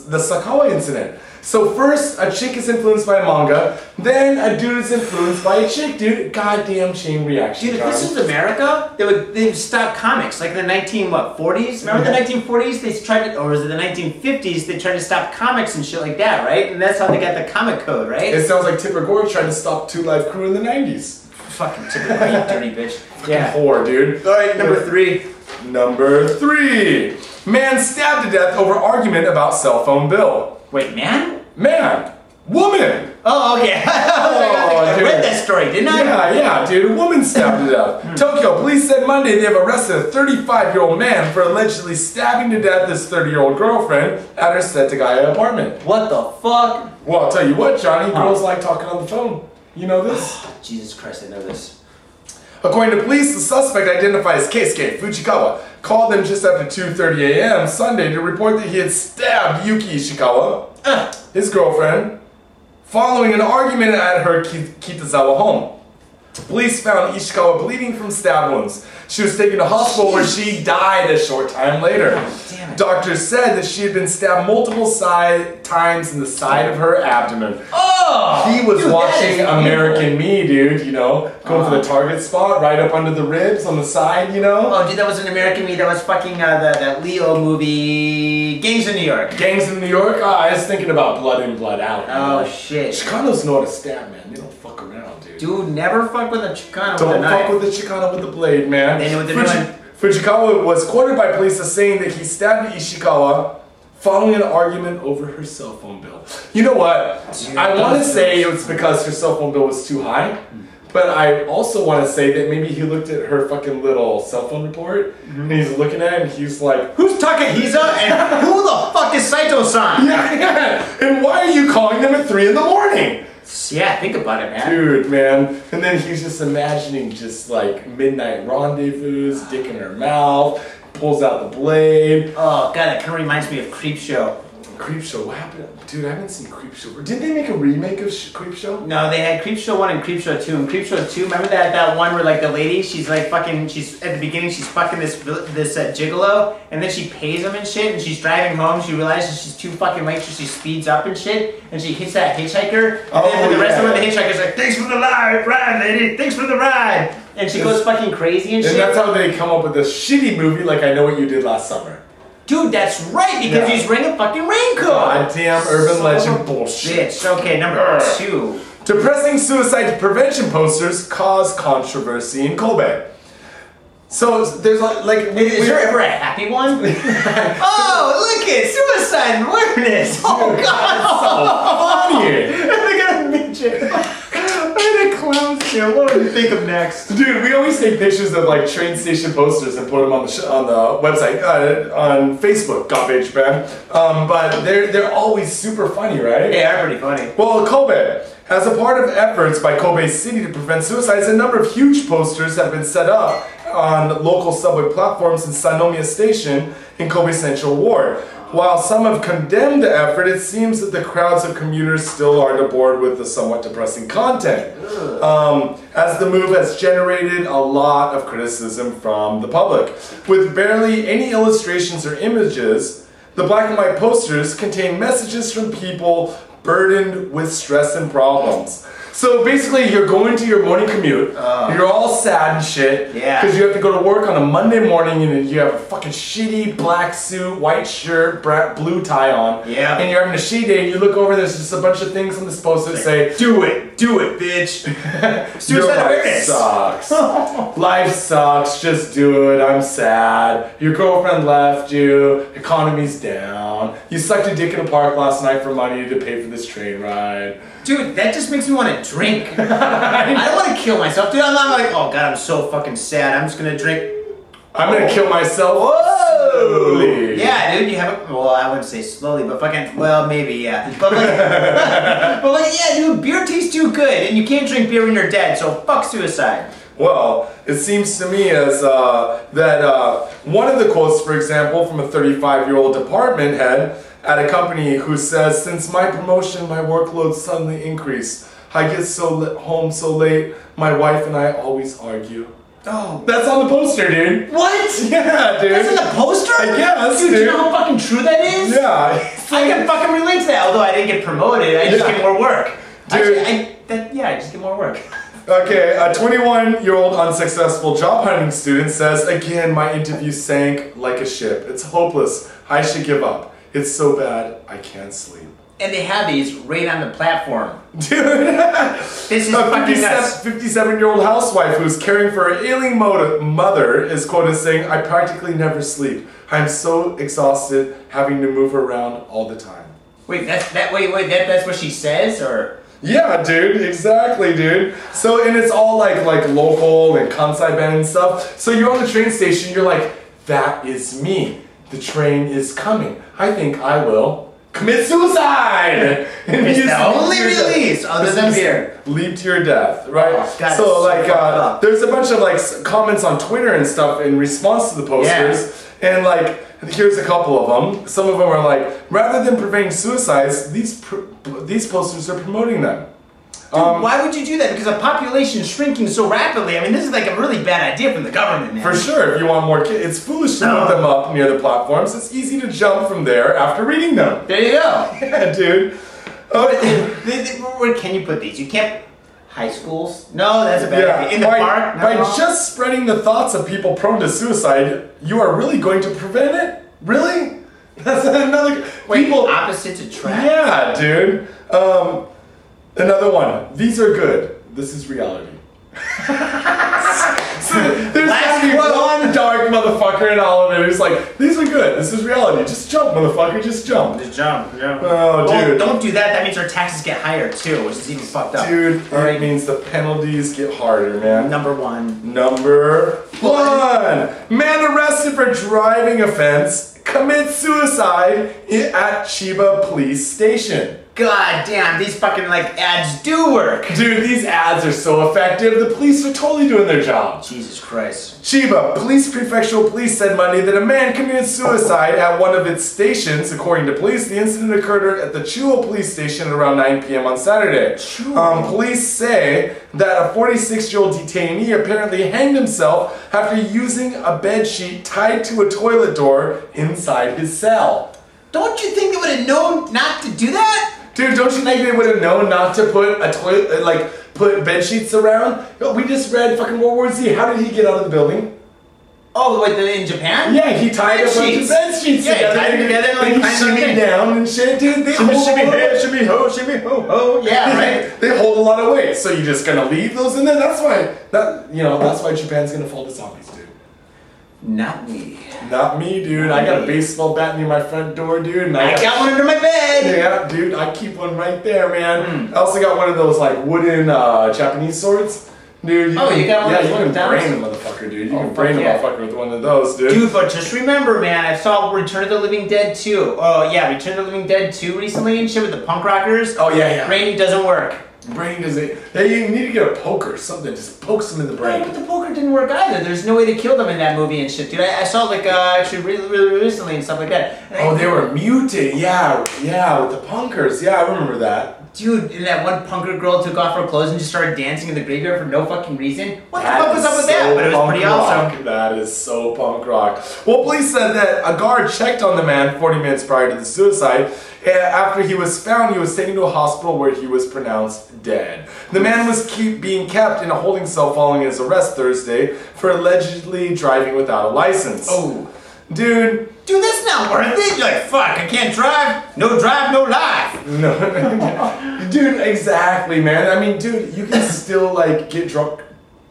the Sakawa incident. So first, a chick is influenced by a manga, then a dude is influenced by a chick, dude. Goddamn chain reaction. Dude, if this was America, they would they would stop comics like in the nineteen what forties. Remember the nineteen forties? They tried to, or was it the nineteen fifties? They tried to stop comics and shit like that, right? And that's how they got the comic code, right? It sounds like Tipper Gore tried to stop Two Live Crew in the 90s. fucking typical, you dirty bitch. Yeah. Whore, dude. All right, number three. Number three. Man stabbed to death over argument about cell phone bill. Wait, man. Man. Woman. Oh, okay. I oh, dude. read that story, didn't I? Yeah, yeah, dude. A woman stabbed to death. Hmm. Tokyo police said Monday they have arrested a 35 year old man for allegedly stabbing to death his 30 year old girlfriend at her Setagaya apartment. What the fuck? Well, I'll tell you what, Johnny. Girls like talking on the phone. You know this? Jesus Christ, I know this. According to police, the suspect identified as Keisuke Fujikawa called them just after 2.30 a.m. Sunday to report that he had stabbed Yuki Ishikawa, his girlfriend, following an argument at her Kitazawa home. Police found Ishikawa bleeding from stab wounds. She was taken to hospital where she died a short time later. Doctors said that she had been stabbed multiple side times in the side of her abdomen. Oh! He was dude, watching American Me, dude, you know, going for the Uh-huh. target spot right up under the ribs on the side, you know. Oh, dude, that was an American Me. That was fucking uh, the, that Leo movie, Gangs in New York. Gangs in New York, ah, I was thinking about blood in, blood out. Oh, man. shit. Chicanos know how to stab, man. They don't dude. Never fuck with a Chicano with a don't knife. fuck with the Chicano with the blade, man. They know what they're doing. Fujikawa was quoted by police as saying that he stabbed Ishikawa following an argument over her cell phone bill. You know what? Dude, I want to say it was because her cell phone bill was too high. But I also want to say that maybe he looked at her fucking little cell phone report and he's looking at it and he's like, Who's Takahisa and who the fuck is Saito-san? yeah, yeah. And why are you calling them at three in the morning? Yeah, think about it, man. Dude, man. And then he's just imagining just like midnight rendezvous, dick in her mouth, pulls out the blade. Oh god, that kind of reminds me of Creep Show. Creep Show, what happened? Dude, I haven't seen Creep Show. Did they make a remake of Sh- Creep Show? No, they had Creep Show one and Creep Show two. And Creep Show two, remember that that one where like the lady, she's like fucking, she's at the beginning, she's fucking this this uh, gigolo, and then she pays him and shit, and she's driving home, she realizes she's too fucking late, so she speeds up and shit, and she hits that hitchhiker, and Oh, then for the rest of it, the hitchhiker's like, thanks for the ride, ride, lady, thanks for the ride, and she goes fucking crazy and And shit. that's how they come up with this shitty movie like I Know What You Did Last Summer. Dude, that's right, because Yeah. he's wearing a fucking raincoat. Oh, Goddamn urban Son legend bullshit. Bitch. Okay, number two. Depressing suicide prevention posters cause controversy in Kobe. So there's like, like Is there ever a happy one? oh, look at suicide awareness. Oh god. funny. Look at a midget. And a clown still. What do you think of next? Dude, we always take pictures of like train station posters and put them on the sh- on the website uh, on Facebook, Garbage Japan. Um, but they're they're always super funny, right? They are pretty funny. Well, Kobe. As a part of efforts by Kobe City to prevent suicides, a number of huge posters have been set up on local subway platforms in Sannomiya Station in Kobe Central Ward. While some have condemned the effort, it seems that the crowds of commuters still aren't aboard with the somewhat depressing content. Um, as the move has generated a lot of criticism from the public. With barely any illustrations or images, the black and white posters contain messages from people burdened with stress and problems. So basically, you're going to your morning commute, uh. you're all sad and shit, Yeah. because you have to go to work on a Monday morning and you have a fucking shitty black suit, white shirt, blue tie on, Yeah. and you're having a shitty day, and you look over, there's just a bunch of things on this poster that say, Do it. Do it, bitch. your Suicide life awareness. sucks. life sucks. Just do it. I'm sad. Your girlfriend left you. Economy's down. You sucked a dick in a park last night for money to pay for this train ride. Dude, that just makes me want to drink. I don't want to kill myself, dude. I'm not like, oh god, I'm so fucking sad. I'm just gonna drink. I'm gonna kill myself. Slowly. Yeah, dude, you have Well, I wouldn't say slowly, but fucking. Well, maybe yeah. But like, but like, yeah, dude, beer tastes too good, and you can't drink beer when you're dead. So fuck suicide. Well, it seems to me as uh, that uh, one of the quotes, for example, from a 35-year-old department head at a company who says, "Since my promotion, my workload suddenly increased. I get so home so late. My wife and I always argue." Oh, That's on the poster, dude. what? Yeah, dude. That's in the poster? I guess, dude. Do you know how fucking true that is? yeah. I can fucking relate to that. Although I didn't get promoted, I just Yeah. get more work. Dude. Actually, I, that, yeah, I just get more work. Okay, a 21 year old unsuccessful job hunting student says, Again, my interview sank like a ship. It's hopeless. I should give up. It's so bad, I can't sleep. And they have these right on the platform. Dude, This is a fucking nuts. 57 year old housewife who's caring for her ailing mother is quoted saying, I practically never sleep. I'm so exhausted having to move around all the time. Wait, that's that. Wait, wait, that, that's what she says, or Yeah, dude, exactly, dude. So and it's all like like local and Kansai-ben and stuff. So you're on the train station, you're like, that is me. The train is coming. I think I will commit suicide. And It's the only to your death. release other than beer. Leap to your death, right? Oh, so like, uh, there's a bunch of like comments on Twitter and stuff in response to the posters, and like. Here's a couple of them. Some of them are like, rather than preventing suicides, these pr- these posters are promoting them. Dude, why would you do that? Because the population is shrinking so rapidly. I mean, this is like a really bad idea from the government, man. For sure, if you want more kids, it's foolish to put them up near the platforms. It's easy to jump from there after reading them. There you go. Yeah, dude. Oh, Where can you put these? You can't. High schools? No, that's a bad yeah, idea. In the by, park? No. by just spreading the thoughts of people prone to suicide, you are really going to prevent it? Really? That's another. Wait, people. opposites attract. Yeah, dude. Um, another one. These are good. This is reality. so there's Last gotta be quote. one dark motherfucker in all of it who's like, these are good. This is reality. Just jump, motherfucker. Just jump. Just jump. jump. Oh, Well, dude. don't do that. That means our taxes get higher too, which is even fucked up. Dude, All it right. means the penalties get harder, man. Number one. Number one. Man arrested for driving offense commits suicide at Chiba police station. God damn, these fucking like ads do work. Dude, these ads are so effective. The police are totally doing their job. Jesus Christ. Chiba, Police Prefectural Police said Monday that a man committed suicide at one of its stations. According to police, the incident occurred at the Chuo Police Station at around 9 p.m. on Saturday. Um, police say that a 46-year-old detainee apparently hanged himself after using a bed sheet tied to a toilet door inside his cell. Don't you think they would have known not to do that? Dude, don't you think they would have known not to put a toilet, uh, like, put bed sheets around? Yo, we just read fucking World War Z. How did he get out of the building? Oh, the- in Japan? Yeah, he tied Bed a bunch sheets. of bed sheets Yeah, he together. tied them together and, like, and he climbed shimmied on down and shit, dude. They Shimmy, hold shimmy, a lot hey, of- shimmy, ho, shimmy, ho, ho. Yeah, right? They hold a lot of weight, so you're just gonna leave those in there. That's why that you know that's why Japan's gonna fall to zombies, dude. Not me. Not me, dude. I got a baseball bat near my front door, dude. And I got one under my bed. Yeah, dude, I keep one right there, man. Hmm. I also got one of those like wooden uh, Japanese swords. Dude, Oh, you got one yeah, of those you can brain a motherfucker, dude. You Oh, can brain fuck a motherfucker with one of those, dude. Dude, but just remember, man, I saw Return of the Living Dead 2. Oh, yeah, Return of the Living Dead 2 recently and shit with the punk rockers. Oh yeah, yeah. Brainy doesn't work. Brain doesn't. Hey, you need to get a poker, something. Just pokes them in the brain. but the poker didn't work either. There's no way to kill them in that movie and shit, dude. I, I saw like uh, actually really, really recently and stuff like that. And I- Oh, they were muted. Yeah, yeah, with the punkers. Yeah, I remember that. Dude, and that one punker girl took off her clothes and just started dancing in the graveyard for no fucking reason. What the fuck was up with so that? But it was pretty rock. awesome. That is so punk rock. Well, police said that a guard checked on the man 40 minutes prior to the suicide. and After he was found, he was taken to a hospital where he was pronounced dead. The man was keep being kept in a holding cell following his arrest Thursday for allegedly driving without a license. Oh. Dude, Dude, that's not worth it. You're like, fuck, I can't drive. No drive, no life. No, dude, exactly, man. I mean, dude, you can still like get drunk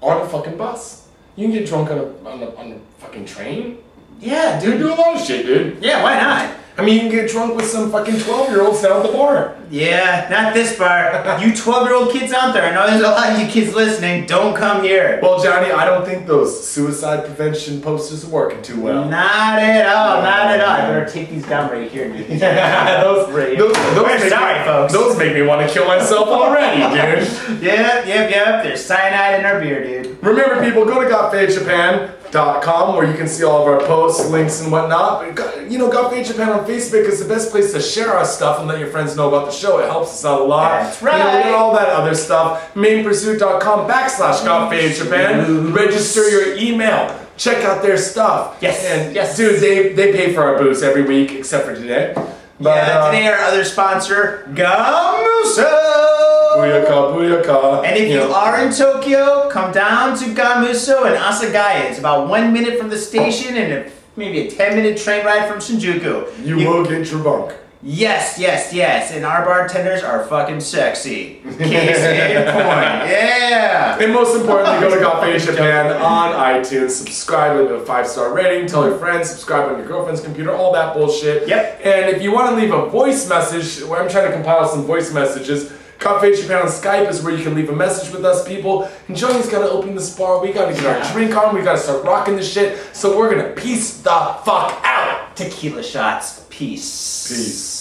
on a fucking bus. You can get drunk on a on a, on a fucking train. Yeah, Dude, dude. do a lot of shit, dude. Yeah, why not? I mean, you can get drunk with some fucking twelve year olds down at the bar. Yeah, not this bar. you 12 year old kids out there, I know there's a lot of you kids listening. Don't come here. Well, Johnny, I don't think those suicide prevention posters are working too well. Not at all, not at all. I better take these down right here, dude. those, Right. those, those We're make sorry, me, folks. Those make me want to kill myself already, dude. Yep, yep, yep. There's cyanide in our beer, dude. Remember, people, go to gotfadedjapan.com where you can see all of our posts, links, and whatnot. But, you know, Got Faded Japan on Facebook is the best place to share our stuff and let your friends know about the show. It helps us out a lot. That's You know, right. and all that other stuff. Mainpursuit.com backslash Got Faded Japan. Register your email. Check out their stuff. Yes, And, yes. dude, they, they pay for our booze every week except for today. But, yeah, uh, today our other sponsor, Gamuso. Booyaka, booyaka. And if you know. are in Tokyo, come down to Gamuso and Asagaya. It's about one minute from the station and a, maybe a 10 minute train ride from Shinjuku. you will get your bunk. Yes, yes, yes. And our bartenders are fucking sexy. Case in point. Yeah. And most importantly, go to Got Japan on iTunes, subscribe with a five star rating, tell your friends, subscribe on your girlfriend's computer, all that bullshit. Yep. And if you want to leave a voice message, where I'm trying to compile some voice messages, Got Japan on Skype is where you can leave a message with us, people. And Johnny's got to open this bar. We got to get Yeah. our drink on. We got to start rocking this shit. So we're gonna peace the fuck out. Tequila shots. Peace. Peace.